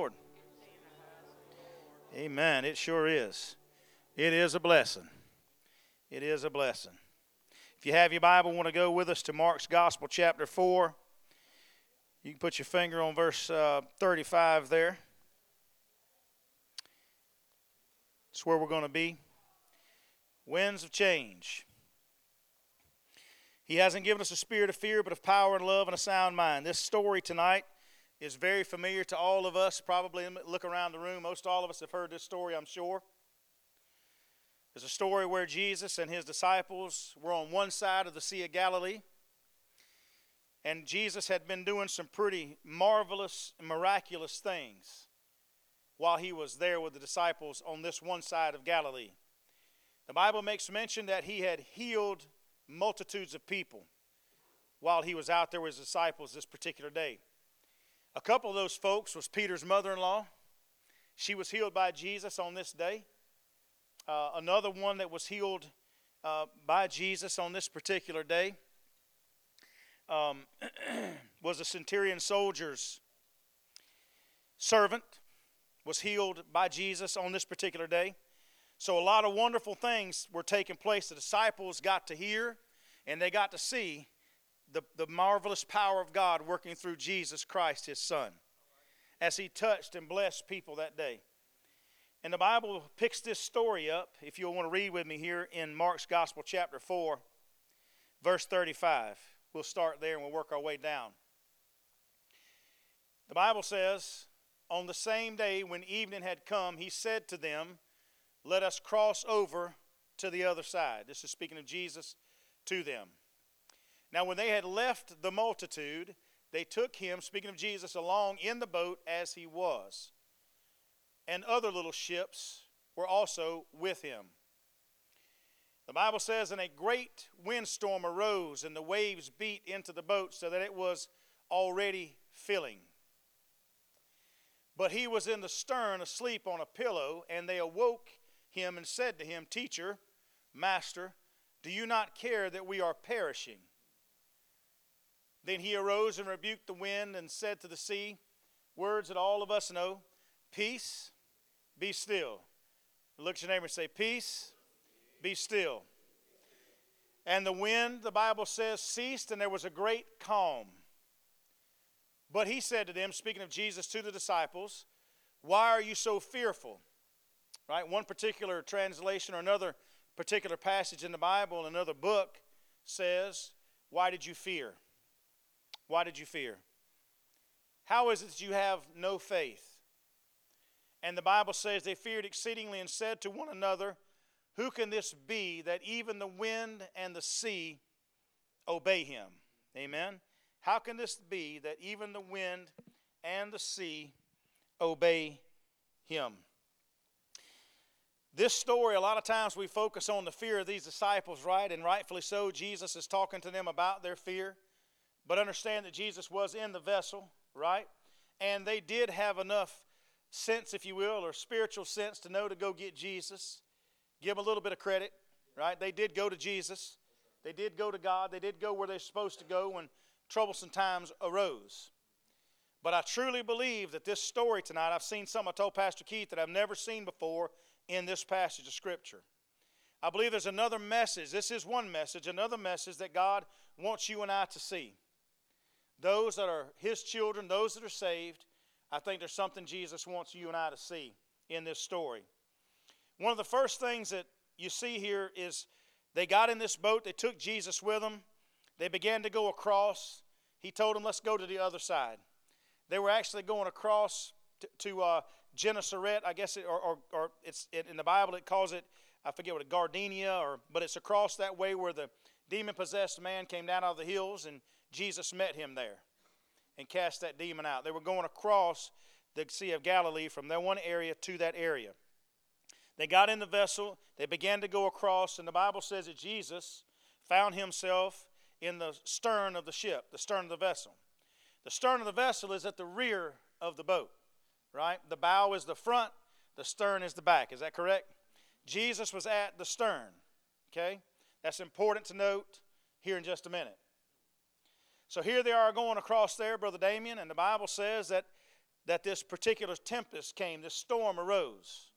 Lord. Amen. It sure is. It is a blessing. It is a blessing. If you have your Bible, want to go with us to Mark's Gospel, chapter 4. You can put your finger on verse uh, 35 there. That's where we're going to be. Winds of change. He hasn't given us a spirit of fear, but of power and love and a sound mind. This story tonight is very familiar to all of us. Probably look around the room. Most all of us have heard this story, I'm sure. There's a story where Jesus and his disciples were on one side of the Sea of Galilee. And Jesus had been doing some pretty marvelous, miraculous things while he was there with the disciples on this one side of Galilee. The Bible makes mention that he had healed multitudes of people while he was out there with his disciples this particular day. A couple of those folks was Peter's mother-in-law. She was healed by Jesus on this day. Uh, another one that was healed uh, by Jesus on this particular day um, was a centurion soldier's servant was healed by Jesus on this particular day. So a lot of wonderful things were taking place. The disciples got to hear and they got to see the, the marvelous power of God working through Jesus Christ, his son, as he touched and blessed people that day. And the Bible picks this story up, if you'll want to read with me here in Mark's Gospel, chapter 4, verse 35. We'll start there and we'll work our way down. The Bible says, On the same day when evening had come, he said to them, Let us cross over to the other side. This is speaking of Jesus to them. Now, when they had left the multitude, they took him, speaking of Jesus, along in the boat as he was and other little ships were also with him. The Bible says, And a great windstorm arose, and the waves beat into the boat so that it was already filling. But he was in the stern asleep on a pillow, and they awoke him and said to him, Teacher, Master, do you not care that we are perishing? Then he arose and rebuked the wind and said to the sea, Words that all of us know, Peace, be still. Look at your neighbor and say, Peace, be still. And the wind, the Bible says, ceased, and there was a great calm. But he said to them, speaking of Jesus to the disciples, Why are you so fearful? Right? One particular translation or another particular passage in the Bible, another book says, Why did you fear? Why did you fear? How is it that you have no faith? And the Bible says they feared exceedingly and said to one another, Who can this be that even the wind and the sea obey him? Amen. How can this be that even the wind and the sea obey him? This story, a lot of times we focus on the fear of these disciples, right? And rightfully so. Jesus is talking to them about their fear. But understand that Jesus was in the vessel, right? And they did have enough sense, if you will, or spiritual sense to know to go get Jesus. Give them a little bit of credit, right? They did go to Jesus. They did go to God. They did go where they're supposed to go when troublesome times arose. But I truly believe that this story tonight, I've seen something I told Pastor Keith that I've never seen before in this passage of Scripture. I believe there's another message. This is one message, another message that God wants you and I to see. Those that are His children, those that are saved, I think there's something Jesus wants you and I to see in this story. One of the first things that you see here is they got in this boat, they took Jesus with them, they began to go across. He told them, Let's go to the other side. They were actually going across to, to uh, Gennesaret, I guess, it, or, or, or, it's it, in the Bible it calls it, I forget what, Gardenia, or but it's across that way where the demon possessed man came down out of the hills and Jesus met him there and cast that demon out. They were going across the Sea of Galilee from that one area to that area. They got in the vessel, they began to go across, and the Bible says that Jesus found himself in the stern of the ship, the stern of the vessel. The stern of the vessel is at the rear of the boat, right? The bow is the front, the stern is the back. Is that correct? Jesus was at the stern, okay? That's important to note here in just a minute. So here they are going across there, Brother Damien, and the Bible says that that this particular tempest came, this storm arose.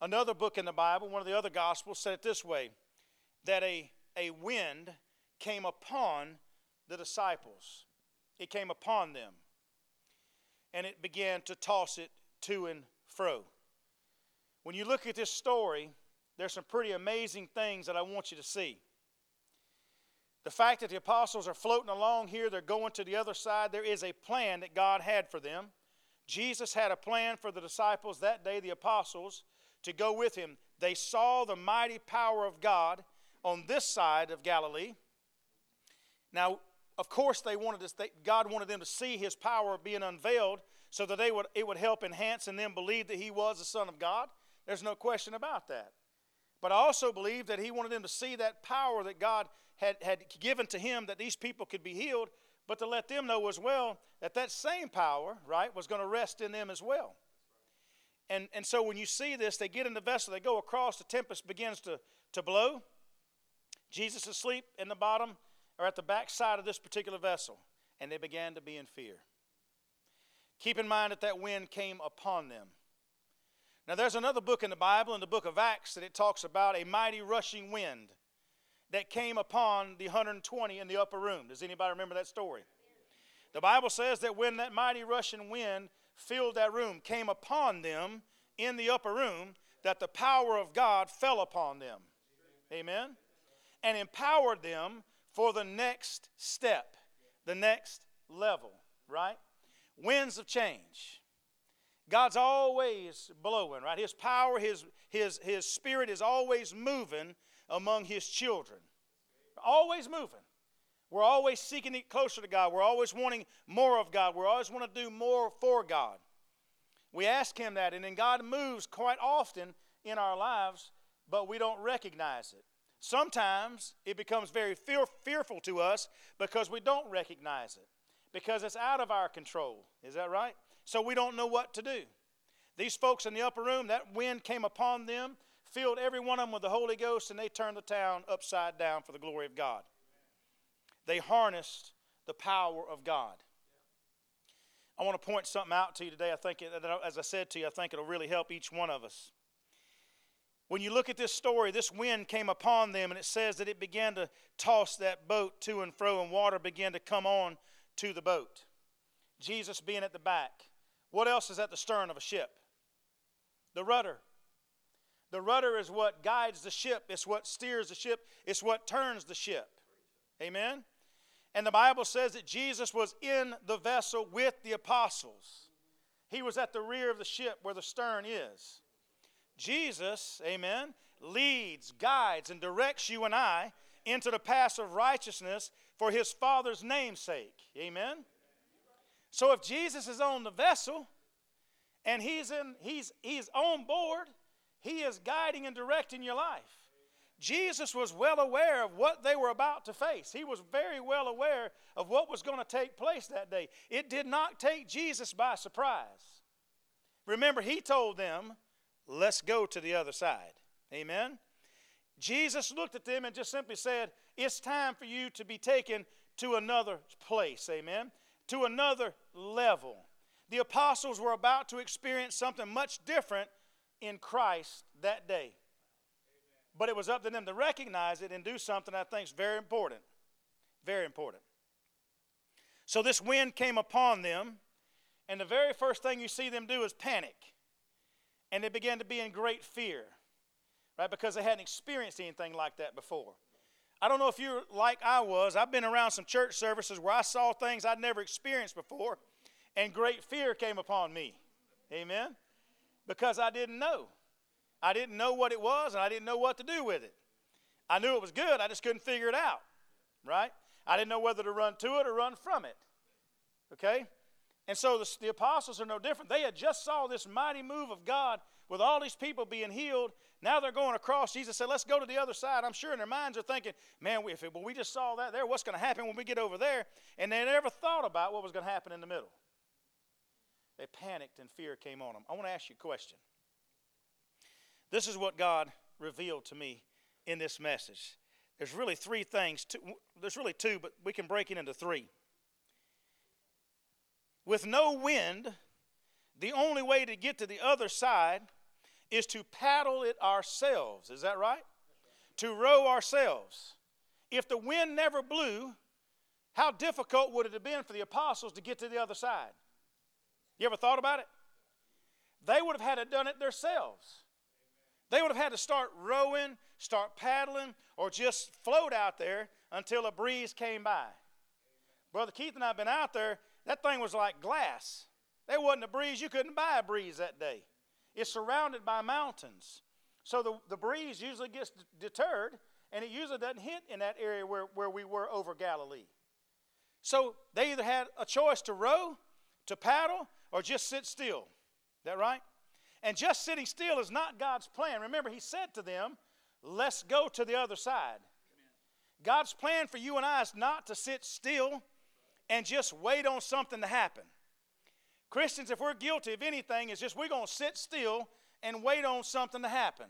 Another book in the Bible, one of the other Gospels, said it this way that a, a wind came upon the disciples. It came upon them, and it began to toss it to and fro. When you look at this story, there's some pretty amazing things that I want you to see. The fact that the apostles are floating along here, they're going to the other side, there is a plan that God had for them. Jesus had a plan for the disciples that day, the apostles, to go with him. They saw the mighty power of God on this side of Galilee. Now, of course, they wanted to, God wanted them to see his power being unveiled so that they would, it would help enhance and them believe that he was the Son of God. There's no question about that. But I also believe that he wanted them to see that power that God had, had given to him that these people could be healed, but to let them know as well that that same power, right, was going to rest in them as well. And, and so when you see this, they get in the vessel, they go across, the tempest begins to, to blow. Jesus is asleep in the bottom or at the back side of this particular vessel, and they began to be in fear. Keep in mind that that wind came upon them. Now, there's another book in the Bible, in the book of Acts, that it talks about a mighty rushing wind that came upon the 120 in the upper room. Does anybody remember that story? The Bible says that when that mighty rushing wind filled that room, came upon them in the upper room, that the power of God fell upon them. Amen? And empowered them for the next step, the next level, right? Winds of change. God's always blowing, right? His power, his, his, his spirit is always moving among his children. Always moving. We're always seeking to get closer to God. We're always wanting more of God. We always want to do more for God. We ask Him that, and then God moves quite often in our lives, but we don't recognize it. Sometimes it becomes very fear, fearful to us because we don't recognize it, because it's out of our control. Is that right? So we don't know what to do. These folks in the upper room, that wind came upon them, filled every one of them with the Holy Ghost, and they turned the town upside down for the glory of God. They harnessed the power of God. I want to point something out to you today. I think, as I said to you, I think it'll really help each one of us. When you look at this story, this wind came upon them, and it says that it began to toss that boat to and fro, and water began to come on to the boat. Jesus being at the back. What else is at the stern of a ship? The rudder. The rudder is what guides the ship, it's what steers the ship, it's what turns the ship. Amen? And the Bible says that Jesus was in the vessel with the apostles. He was at the rear of the ship where the stern is. Jesus, amen, leads, guides, and directs you and I into the path of righteousness for his Father's name's sake. Amen? So if Jesus is on the vessel and he's, in, he's, he's on board, he is guiding and directing your life. Jesus was well aware of what they were about to face. He was very well aware of what was going to take place that day. It did not take Jesus by surprise. Remember, he told them, Let's go to the other side. Amen? Jesus looked at them and just simply said, It's time for you to be taken to another place. Amen? To another level. The apostles were about to experience something much different in Christ that day. But it was up to them to recognize it and do something I think is very important. Very important. So this wind came upon them, and the very first thing you see them do is panic. And they began to be in great fear, right? Because they hadn't experienced anything like that before. I don't know if you're like I was. I've been around some church services where I saw things I'd never experienced before, and great fear came upon me. Amen? Because I didn't know. I didn't know what it was, and I didn't know what to do with it. I knew it was good, I just couldn't figure it out, right? I didn't know whether to run to it or run from it. Okay? And so the, the, apostles are no different. They had just saw this mighty move of God with all these people being healed. Now they're going across. Jesus said, let's go to the other side. I'm sure in their minds are thinking, man, if it, well, we just saw that there, what's going to happen when we get over there? And they never thought about what was going to happen in the middle. They panicked and fear came on them. I want to ask you a question. This is what God revealed to me in this message. There's really three things. Two, there's really two, but we can break it into three. With no wind the only way to get to the other side is to paddle it ourselves. Is that right? To row ourselves. If the wind never blew, how difficult would it have been for the apostles to get to the other side? You ever thought about it? They would have had to done it themselves. They would have had to start rowing, start paddling, or just float out there until a breeze came by. Brother Keith and I have been out there. That thing was like glass. There wasn't a breeze. You couldn't buy a breeze that day. It's surrounded by mountains. So the, the breeze usually gets deterred, and it usually doesn't hit in that area where, where we were over Galilee. So they either had a choice to row, to paddle, or just sit still. Is that right? And just sitting still is not God's plan. Remember, He said to them, Let's go to the other side. God's plan for you and I is not to sit still and just wait on something to happen. Christians, if we're guilty of anything, is just we're going to sit still and wait on something to happen.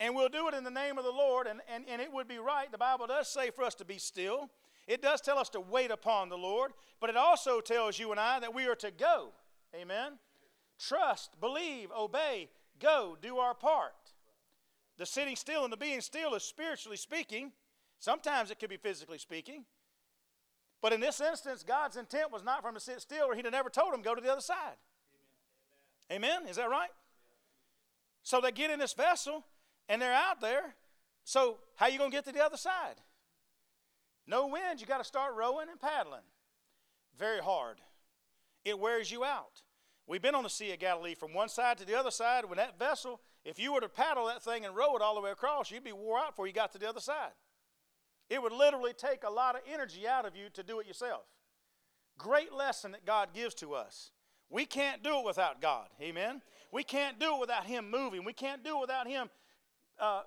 And we'll do it in the name of the Lord, and, and, and it would be right. The Bible does say for us to be still. It does tell us to wait upon the Lord, but it also tells you and I that we are to go. Amen? Trust, believe, obey, go, do our part. The sitting still and the being still is spiritually speaking. Sometimes it could be physically speaking. But in this instance, God's intent was not for him to sit still, or he'd have never told him go to the other side. Amen. Amen. Is that right? So they get in this vessel and they're out there. So how you going to get to the other side? No wind, you got to start rowing and paddling. Very hard. It wears you out. We've been on the Sea of Galilee from one side to the other side. When that vessel, if you were to paddle that thing and row it all the way across, you'd be wore out before you got to the other side. It would literally take a lot of energy out of you to do it yourself. Great lesson that God gives to us. We can't do it without God. Amen. We can't do it without Him moving. We can't do it without Him uh,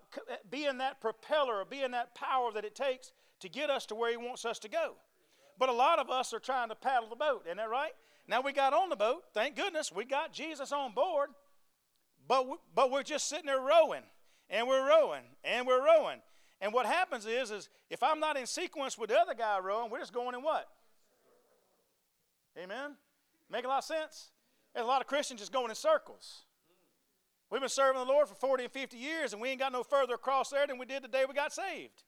being that propeller being that power that it takes to get us to where He wants us to go. But a lot of us are trying to paddle the boat. Isn't that right? Now we got on the boat. Thank goodness we got Jesus on board. But, we, but we're just sitting there rowing and we're rowing and we're rowing. And what happens is, is if I'm not in sequence with the other guy rowing, we're just going in what? Amen? Make a lot of sense? There's a lot of Christians just going in circles. We've been serving the Lord for 40 and 50 years, and we ain't got no further across there than we did the day we got saved.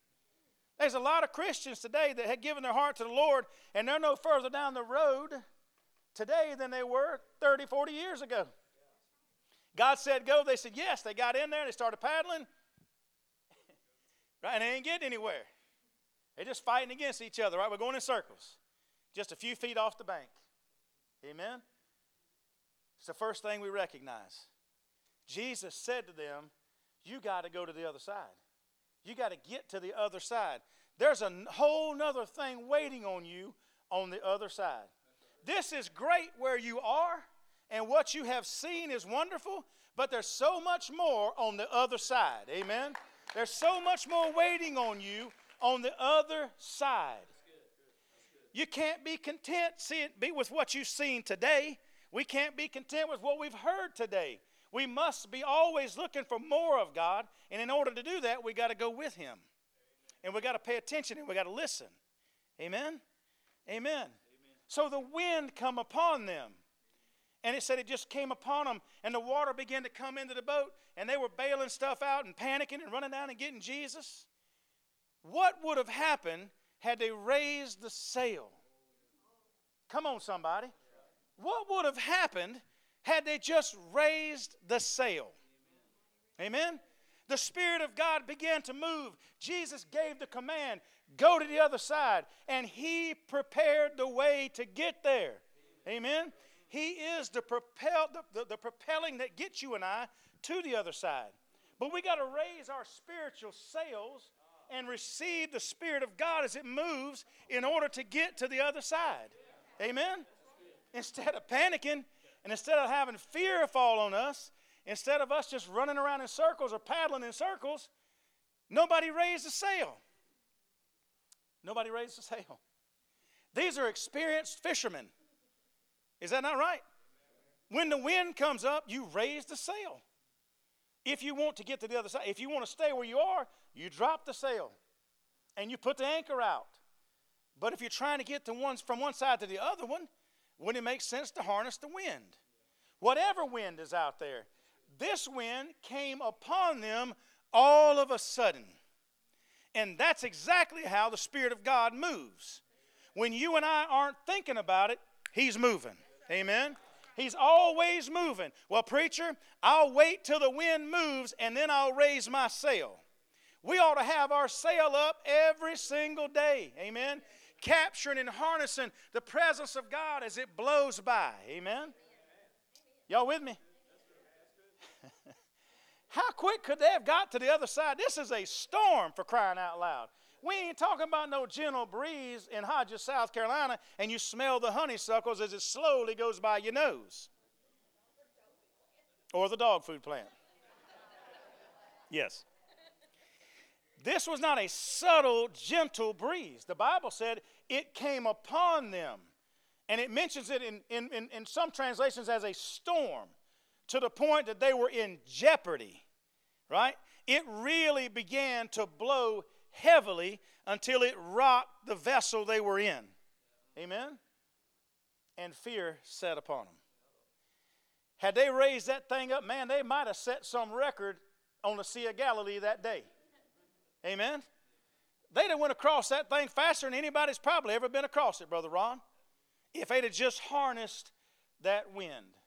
There's a lot of Christians today that had given their heart to the Lord, and they're no further down the road today than they were 30, 40 years ago. God said go, they said yes. They got in there, and they started paddling, Right? And they ain't getting anywhere. They're just fighting against each other, right? We're going in circles, just a few feet off the bank. Amen? It's the first thing we recognize. Jesus said to them, You got to go to the other side. You got to get to the other side. There's a whole nother thing waiting on you on the other side. This is great where you are, and what you have seen is wonderful, but there's so much more on the other side. Amen? There's so much more waiting on you on the other side. You can't be content seeing, be with what you've seen today. We can't be content with what we've heard today. We must be always looking for more of God, and in order to do that, we got to go with Him. And we got to pay attention and we got to listen. Amen? Amen? Amen. So the wind come upon them. And it said it just came upon them, and the water began to come into the boat, and they were bailing stuff out and panicking and running down and getting Jesus. What would have happened had they raised the sail? Come on, somebody. What would have happened had they just raised the sail? Amen? The Spirit of God began to move. Jesus gave the command go to the other side, and He prepared the way to get there. Amen? He is the, propel, the, the, the propelling that gets you and I to the other side. But we got to raise our spiritual sails and receive the Spirit of God as it moves in order to get to the other side. Amen? Instead of panicking and instead of having fear fall on us, instead of us just running around in circles or paddling in circles, nobody raised a sail. Nobody raised a sail. These are experienced fishermen. Is that not right? When the wind comes up, you raise the sail. If you want to get to the other side, if you want to stay where you are, you drop the sail and you put the anchor out. But if you're trying to get to one, from one side to the other one, wouldn't it make sense to harness the wind? whatever wind is out there. This wind came upon them all of a sudden. And that's exactly how the Spirit of God moves. When you and I aren't thinking about it, He's moving. Amen? He's always moving. Well, preacher, I'll wait till the wind moves and then I'll raise my sail. We ought to have our sail up every single day. Amen? Capturing and harnessing the presence of God as it blows by. Amen? Y'all with me? How quick could they have got to the other side? This is a storm for crying out loud. We ain't talking about no gentle breeze in Hodges, South Carolina, and you smell the honeysuckles as it slowly goes by your nose. Or the dog food plant. Yes. This was not a subtle, gentle breeze. The Bible said it came upon them. And it mentions it in, in, in, in some translations as a storm to the point that they were in jeopardy, right? It really began to blow heavily until it rocked the vessel they were in. Amen? And fear set upon them. Had they raised that thing up, man, they might have set some record on the Sea of Galilee that day. Amen? They'd have went across that thing faster than anybody's probably ever been across it, Brother Ron, if they'd have just harnessed that wind.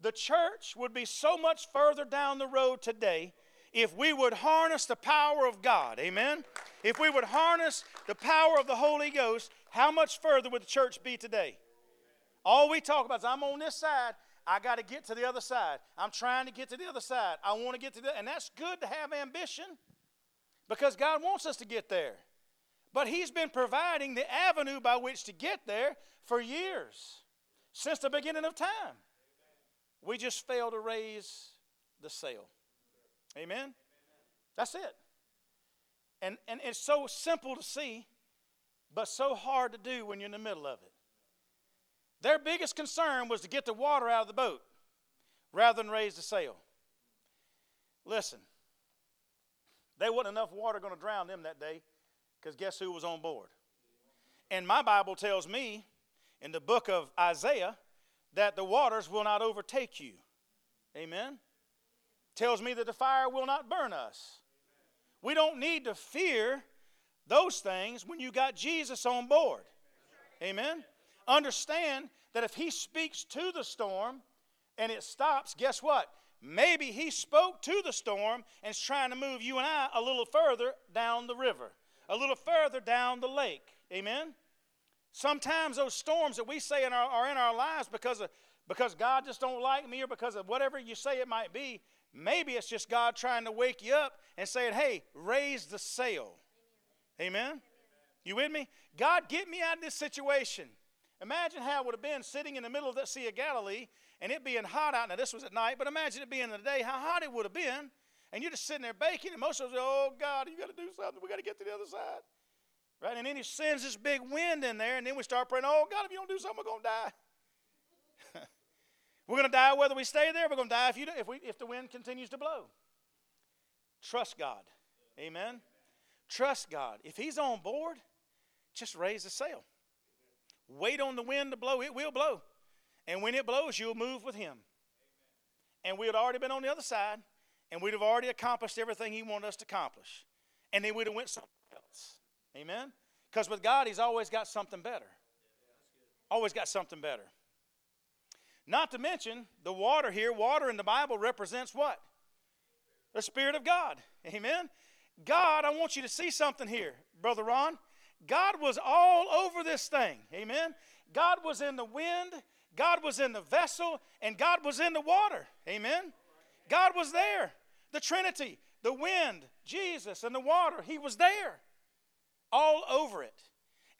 The church would be so much further down the road today if we would harness the power of God. Amen? If we would harness the power of the Holy Ghost, how much further would the church be today? All we talk about is I'm on this side, I got to get to the other side. I'm trying to get to the other side. I want to get to the and that's good to have ambition because God wants us to get there. But He's been providing the avenue by which to get there for years, since the beginning of time. We just fail to raise the sail. Amen? That's it. And, and it's so simple to see, but so hard to do when you're in the middle of it. Their biggest concern was to get the water out of the boat rather than raise the sail. Listen, there wasn't enough water going to drown them that day because guess who was on board? And my Bible tells me in the book of Isaiah that the waters will not overtake you. Amen? Tells me that the fire will not burn us. We don't need to fear those things when you got Jesus on board. Amen? Understand that if he speaks to the storm and it stops, guess what? Maybe he spoke to the storm and is trying to move you and I a little further down the river, a little further down the lake. Amen? Sometimes those storms that we say in our, are in our lives because, of, because God just don't like me or because of whatever you say it might be, maybe it's just God trying to wake you up and saying, hey, raise the sail. Amen? You with me? God, get me out of this situation. Imagine how it would have been sitting in the middle of that Sea of Galilee and it being hot out. Now, this was at night, but imagine it being in the day, how hot it would have been. And you're just sitting there baking, and most of us say, Oh, God, you got to do something. We got to get to the other side. Right? And then he sends this big wind in there, and then we start praying, Oh, God, if you don't do something, we're going to die. we're going to die whether we stay there. We're going to die if, you, if, we, if the wind continues to blow. Trust God. Amen. Trust God. If He's on board, just raise the sail. Wait on the wind to blow, it will blow. And when it blows, you'll move with Him. And we had already been on the other side, and we'd have already accomplished everything He wanted us to accomplish. And then we'd have went somewhere else. Amen? Because with God, He's always got something better. Always got something better. Not to mention, the water here, water in the Bible represents what? The Spirit of God. Amen? God, I want you to see something here, Brother Ron. God was all over this thing. Amen? God was in the wind, God was in the vessel, and God was in the water. Amen? God was there. The Trinity, the wind, Jesus, and the water, He was there. All over it.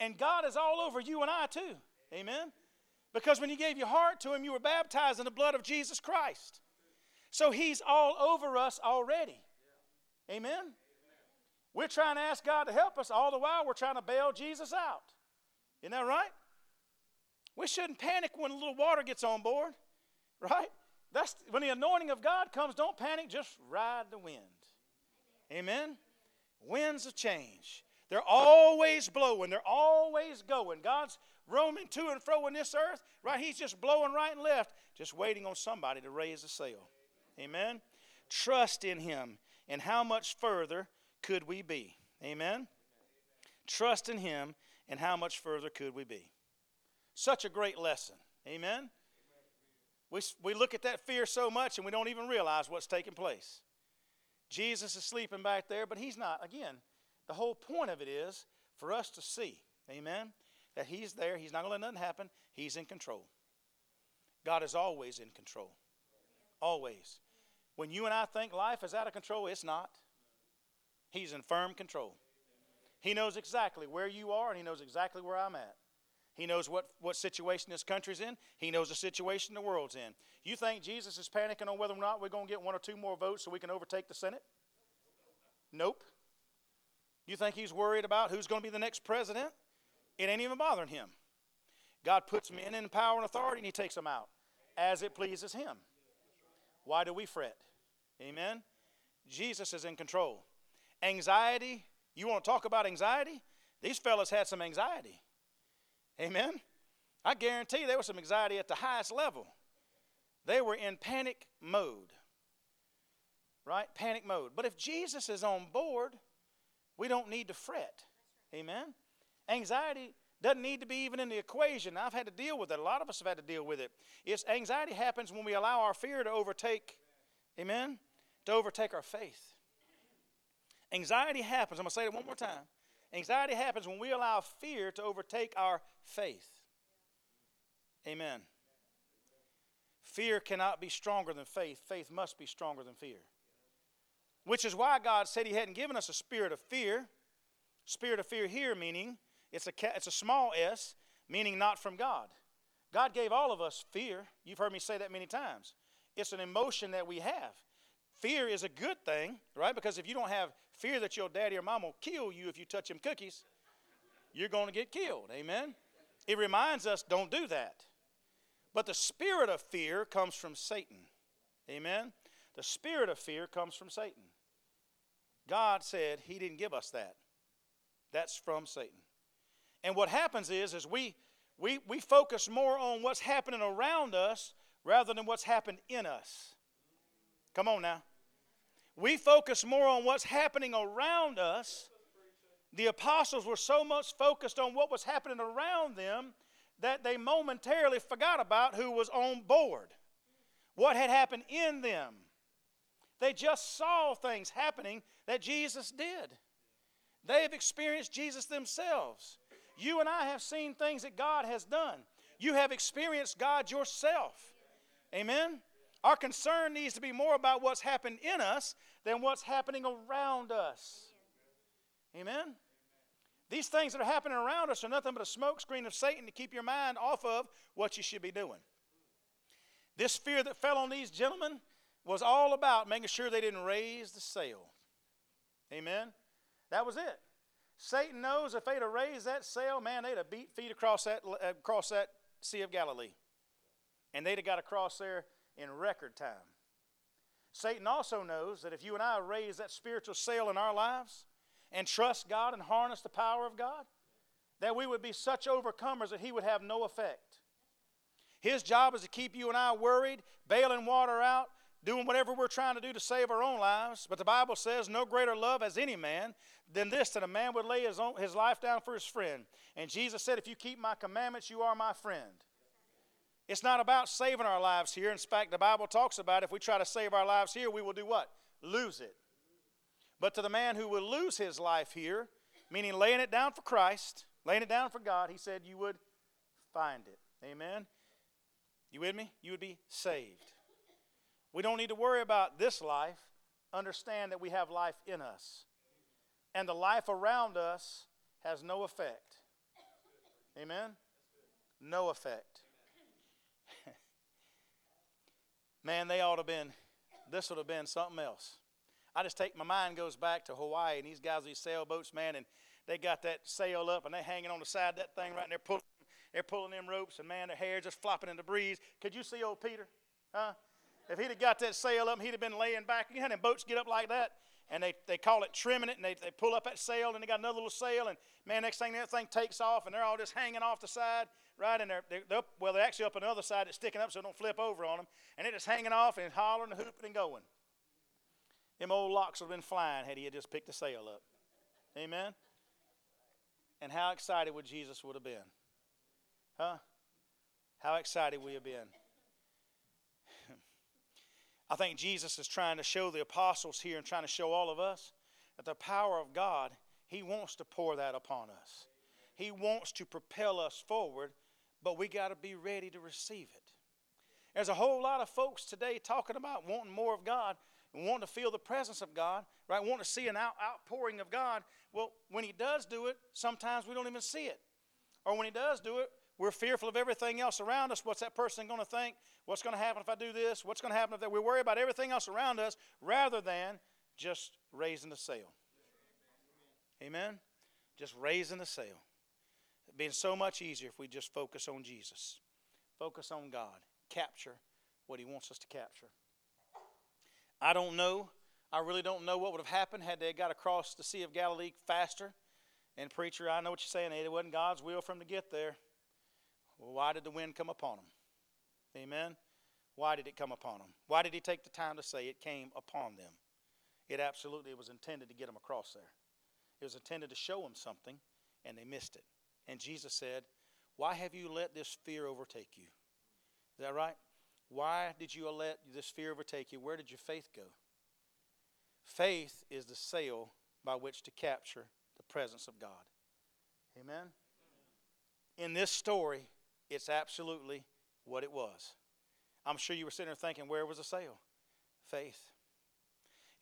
And God is all over you and I too. Amen? Because when you gave your heart to Him, you were baptized in the blood of Jesus Christ. So He's all over us already. Amen? We're trying to ask God to help us, all the while we're trying to bail Jesus out. Isn't that right? We shouldn't panic when a little water gets on board, right? That's when the anointing of God comes, don't panic, just ride the wind. Amen. Winds of change. They're always blowing, they're always going. God's roaming to and fro in this earth, right? He's just blowing right and left, just waiting on somebody to raise a sail. Amen? Trust in Him. And how much further could we be? Amen? Trust in Him, and how much further could we be? Such a great lesson. Amen? We, we look at that fear so much and we don't even realize what's taking place. Jesus is sleeping back there, but he's not. Again, the whole point of it is for us to see, amen, that he's there. He's not going to let nothing happen. He's in control. God is always in control. Always. When you and I think life is out of control, it's not. He's in firm control. He knows exactly where you are, and He knows exactly where I'm at. He knows what, what situation this country's in. He knows the situation the world's in. You think Jesus is panicking on whether or not we're going to get one or two more votes so we can overtake the Senate? Nope. You think he's worried about who's going to be the next president? It ain't even bothering him. God puts men in power and authority and he takes them out as it pleases him. Why do we fret? Amen. Jesus is in control. Anxiety, you want to talk about anxiety? These fellas had some anxiety. Amen? I guarantee there was some anxiety at the highest level. They were in panic mode. Right? Panic mode. But if Jesus is on board, we don't need to fret. Amen? Anxiety doesn't need to be even in the equation. I've had to deal with it. A lot of us have had to deal with it. It's anxiety happens when we allow our fear to overtake, amen? To overtake our faith. Anxiety happens, I'm going to say it one more time. Anxiety happens when we allow fear to overtake our faith. Amen. Fear cannot be stronger than faith. Faith must be stronger than fear. Which is why God said He hadn't given us a spirit of fear. Spirit of fear here meaning it's a, it's a small s, meaning not from God. God gave all of us fear. You've heard me say that many times. It's an emotion that we have. Fear is a good thing, right? Because if you don't have fear that your daddy or mom will kill you if you touch them cookies, you're going to get killed. Amen? It reminds us don't do that. But the spirit of fear comes from Satan. Amen? The spirit of fear comes from Satan. God said he didn't give us that. That's from Satan. And what happens is, is we, we, we focus more on what's happening around us rather than what's happened in us. Come on now. We focus more on what's happening around us. The apostles were so much focused on what was happening around them that they momentarily forgot about who was on board, what had happened in them. They just saw things happening that Jesus did. They have experienced Jesus themselves. You and I have seen things that God has done. You have experienced God yourself. Amen? Our concern needs to be more about what's happened in us than what's happening around us. Amen? These things that are happening around us are nothing but a smokescreen of Satan to keep your mind off of what you should be doing. This fear that fell on these gentlemen was all about making sure they didn't raise the sail. Amen? That was it. Satan knows if they'd have raised that sail, man, they'd have beat feet across that, uh, across that Sea of Galilee. And they'd have got across there in record time. Satan also knows that if you and I raise that spiritual sail in our lives and trust God and harness the power of God, that we would be such overcomers that he would have no effect. His job is to keep you and I worried, bailing water out, doing whatever we're trying to do to save our own lives. But the Bible says, No greater love has any man than this, that a man would lay his, own, his life down for his friend. And Jesus said, If you keep my commandments, you are my friend. It's not about saving our lives here. In fact, the Bible talks about if we try to save our lives here, we will do what? Lose it. But to the man who will lose his life here, meaning laying it down for Christ, laying it down for God, he said you would find it. Amen? You with me? You would be saved. We don't need to worry about this life. Understand that we have life in us. And the life around us has no effect. Amen? No effect. Man, they ought to have been, this would have been something else. I just take, my mind goes back to Hawaii, and these guys, these sailboats, man, and they got that sail up, and they're hanging on the side of that thing right, and they're pulling, they're pulling them ropes, and man, their hair just flopping in the breeze. Could you see old Peter? Huh? If he'd have got that sail up, he'd have been laying back. You had them boats get up like that, and they, they call it trimming it, and they, they pull up that sail, and they got another little sail, and man, next thing that thing takes off, and they're all just hanging off the side, right? in they're, they're, well, they're actually up on the other side, it's sticking up so it don't flip over on them, and they're hanging off and hollering and hooping and going. Them old locks would have been flying had he just picked the sail up. Amen? And how excited would Jesus would have been? Huh? How excited we have been. I think Jesus is trying to show the apostles here and trying to show all of us that the power of God, He wants to pour that upon us. He wants to propel us forward, but we got to be ready to receive it. There's a whole lot of folks today talking about wanting more of God and wanting to feel the presence of God, right? Wanting to see an out, outpouring of God. Well, when He does do it, sometimes we don't even see it. Or when He does do it, we're fearful of everything else around us. What's that person going to think? What's going to happen if I do this? What's going to happen if that? We worry about everything else around us rather than just raising the sail. Amen? Just raising the sail. It'd be so much easier if we just focus on Jesus, focus on God, capture what He wants us to capture. I don't know. I really don't know what would have happened had they got across the Sea of Galilee faster. And, preacher, I know what you're saying. It wasn't God's will for them to get there. Well, why did the wind come upon them? Amen. Why did it come upon them? Why did he take the time to say it came upon them? It absolutely was intended to get them across there. It was intended to show them something, and they missed it. And Jesus said, Why have you let this fear overtake you? Is that right? Why did you let this fear overtake you? Where did your faith go? Faith is the sail by which to capture the presence of God. Amen? In this story, it's absolutely what it was. I'm sure you were sitting there thinking, where was the sail? Faith.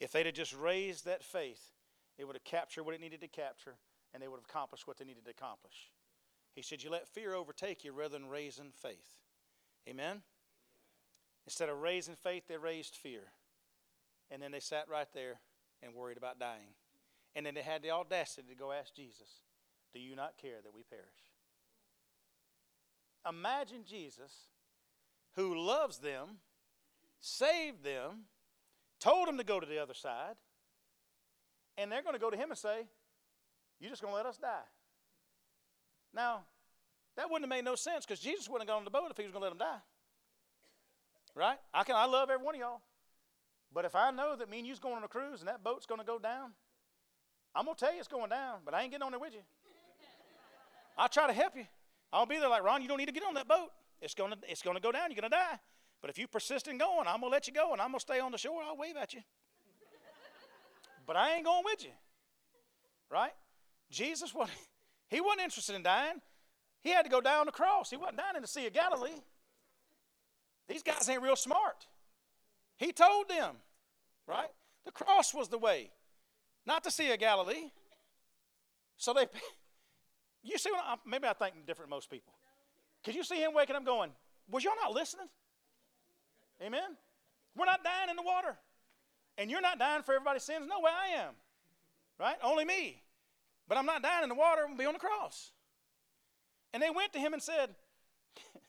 If they'd have just raised that faith, it would have captured what it needed to capture, and they would have accomplished what they needed to accomplish. He said, You let fear overtake you rather than raising faith. Amen? Instead of raising faith, they raised fear. And then they sat right there and worried about dying. And then they had the audacity to go ask Jesus, Do you not care that we perish? Imagine Jesus, who loves them, saved them, told them to go to the other side, and they're going to go to him and say, You're just going to let us die. Now, that wouldn't have made no sense because Jesus wouldn't have gone on the boat if he was going to let them die. Right? I can I love every one of y'all. But if I know that me and you's going on a cruise and that boat's going to go down, I'm going to tell you it's going down, but I ain't getting on there with you. I'll try to help you. I'll be there like, Ron, you don't need to get on that boat. It's going to, it's going to go down. You're going to die. But if you persist in going, I'm going to let you go and I'm going to stay on the shore. I'll wave at you. but I ain't going with you. Right? Jesus, what, he wasn't interested in dying. He had to go down the cross. He wasn't dying in the Sea of Galilee. These guys ain't real smart. He told them, right? The cross was the way, not the Sea of Galilee. So they, you see, what I, maybe I think different most people. Could you see him waking up going, Was y'all not listening? Amen? We're not dying in the water. And you're not dying for everybody's sins. No way I am. Right? Only me. But I'm not dying in the water. I'm going to be on the cross. And they went to him and said,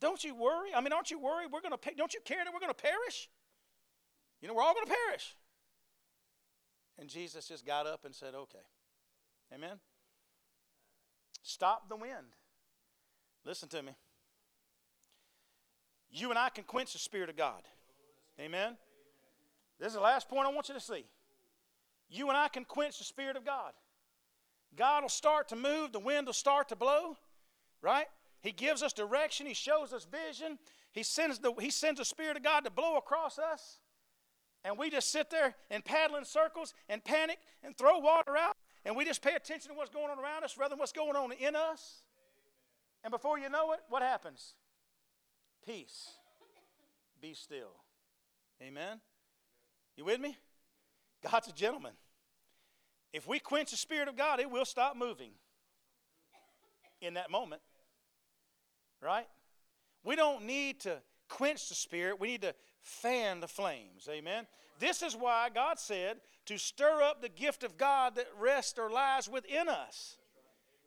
Don't you worry. I mean, aren't you worried? We're going to don't you care that we're going to perish? You know, we're all going to perish. And Jesus just got up and said, Okay. Amen. Stop the wind. Listen to me. You and I can quench the Spirit of God. Amen. This is the last point I want you to see. You and I can quench the Spirit of God. God will start to move, the wind will start to blow, right? He gives us direction, He shows us vision, He sends the, he sends the Spirit of God to blow across us, and we just sit there and paddle in circles and panic and throw water out and we just pay attention to what's going on around us rather than what's going on in us. And before you know it, what happens? Peace. Be still. Amen? You with me? God's a gentleman. If we quench the Spirit of God, it will stop moving in that moment. Right? We don't need to quench the Spirit, we need to fan the flames. Amen? This is why God said to stir up the gift of God that rests or lies within us.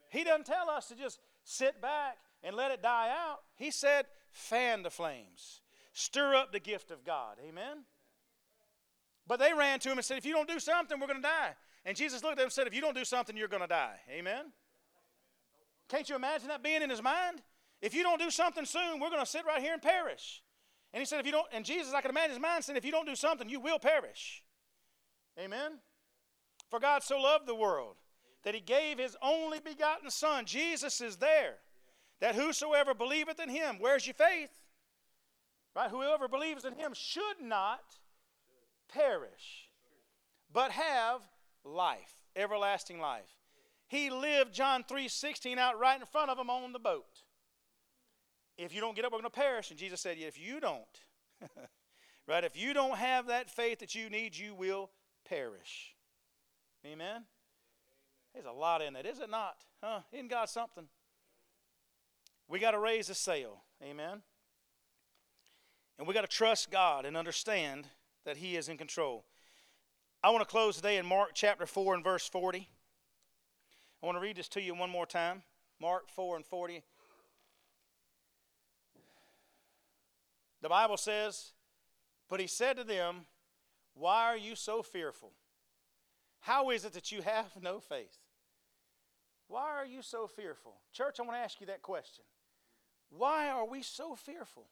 He doesn't tell us to just sit back and let it die out. He said, fan the flames, stir up the gift of God. Amen? But they ran to him and said, If you don't do something, we're going to die. And Jesus looked at them and said, If you don't do something, you're going to die. Amen? Can't you imagine that being in his mind? If you don't do something soon, we're going to sit right here and perish. And he said, If you don't, and Jesus, I can imagine his mind said, If you don't do something, you will perish. Amen? For God so loved the world that he gave his only begotten Son. Jesus is there. That whosoever believeth in him, where's your faith? Right? Whoever believes in him should not perish, but have life, everlasting life. He lived John 3 16 out right in front of him on the boat. If you don't get up, we're going to perish. And Jesus said, If you don't, right, if you don't have that faith that you need, you will perish. Amen? There's a lot in it, is it not? Huh? Isn't God something? We got to raise the sail. Amen? And we got to trust God and understand that He is in control. I want to close today in Mark chapter 4 and verse 40. I want to read this to you one more time. Mark 4 and 40. The Bible says, But he said to them, Why are you so fearful? How is it that you have no faith? Why are you so fearful? Church, I want to ask you that question. Why are we so fearful?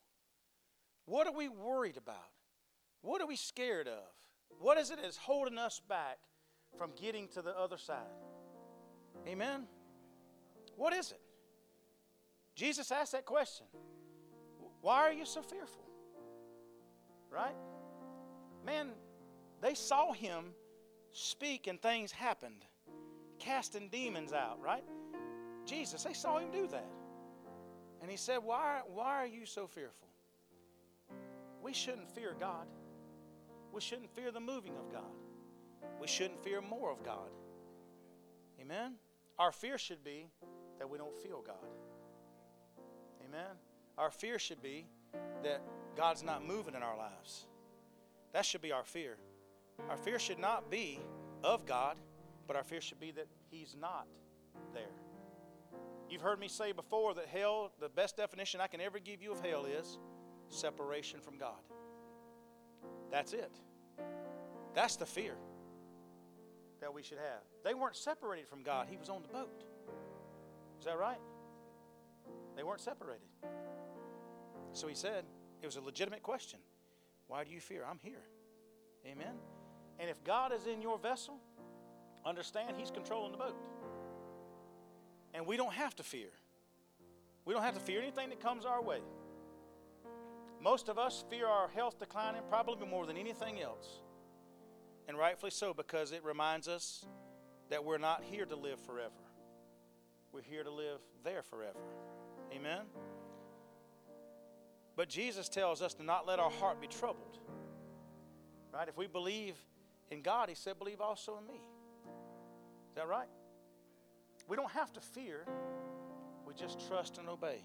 What are we worried about? What are we scared of? What is it that's holding us back from getting to the other side? Amen? What is it? Jesus asked that question. Why are you so fearful? Right? Man, they saw him speak and things happened, casting demons out, right? Jesus, they saw him do that. And he said, Why, why are you so fearful? We shouldn't fear God. We shouldn't fear the moving of God. We shouldn't fear more of God. Amen? Our fear should be that we don't feel God. Amen? Our fear should be that God's not moving in our lives. That should be our fear. Our fear should not be of God, but our fear should be that He's not there. You've heard me say before that hell, the best definition I can ever give you of hell is separation from God. That's it. That's the fear that we should have. They weren't separated from God, He was on the boat. Is that right? They weren't separated. So He said, it was a legitimate question. Why do you fear? I'm here. Amen. And if God is in your vessel, understand He's controlling the boat. And we don't have to fear. We don't have to fear anything that comes our way. Most of us fear our health declining probably more than anything else. And rightfully so, because it reminds us that we're not here to live forever. We're here to live there forever. Amen? But Jesus tells us to not let our heart be troubled. Right? If we believe in God, He said, believe also in me. Is that right? We don't have to fear, we just trust and obey.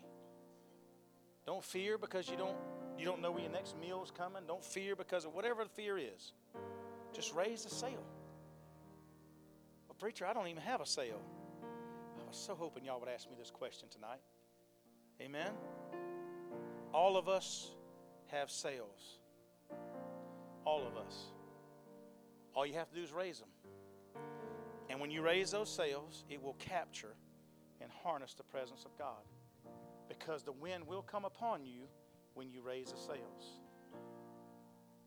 Don't fear because you don't you don't know when your next meal is coming. Don't fear because of whatever the fear is. Just raise the sail. Well, preacher, I don't even have a sail. I was so hoping y'all would ask me this question tonight. Amen. All of us have sails. All of us. All you have to do is raise them. And when you raise those sails, it will capture and harness the presence of God. Because the wind will come upon you when you raise the sails.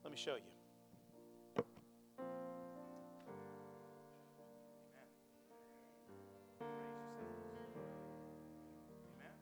Let me show you.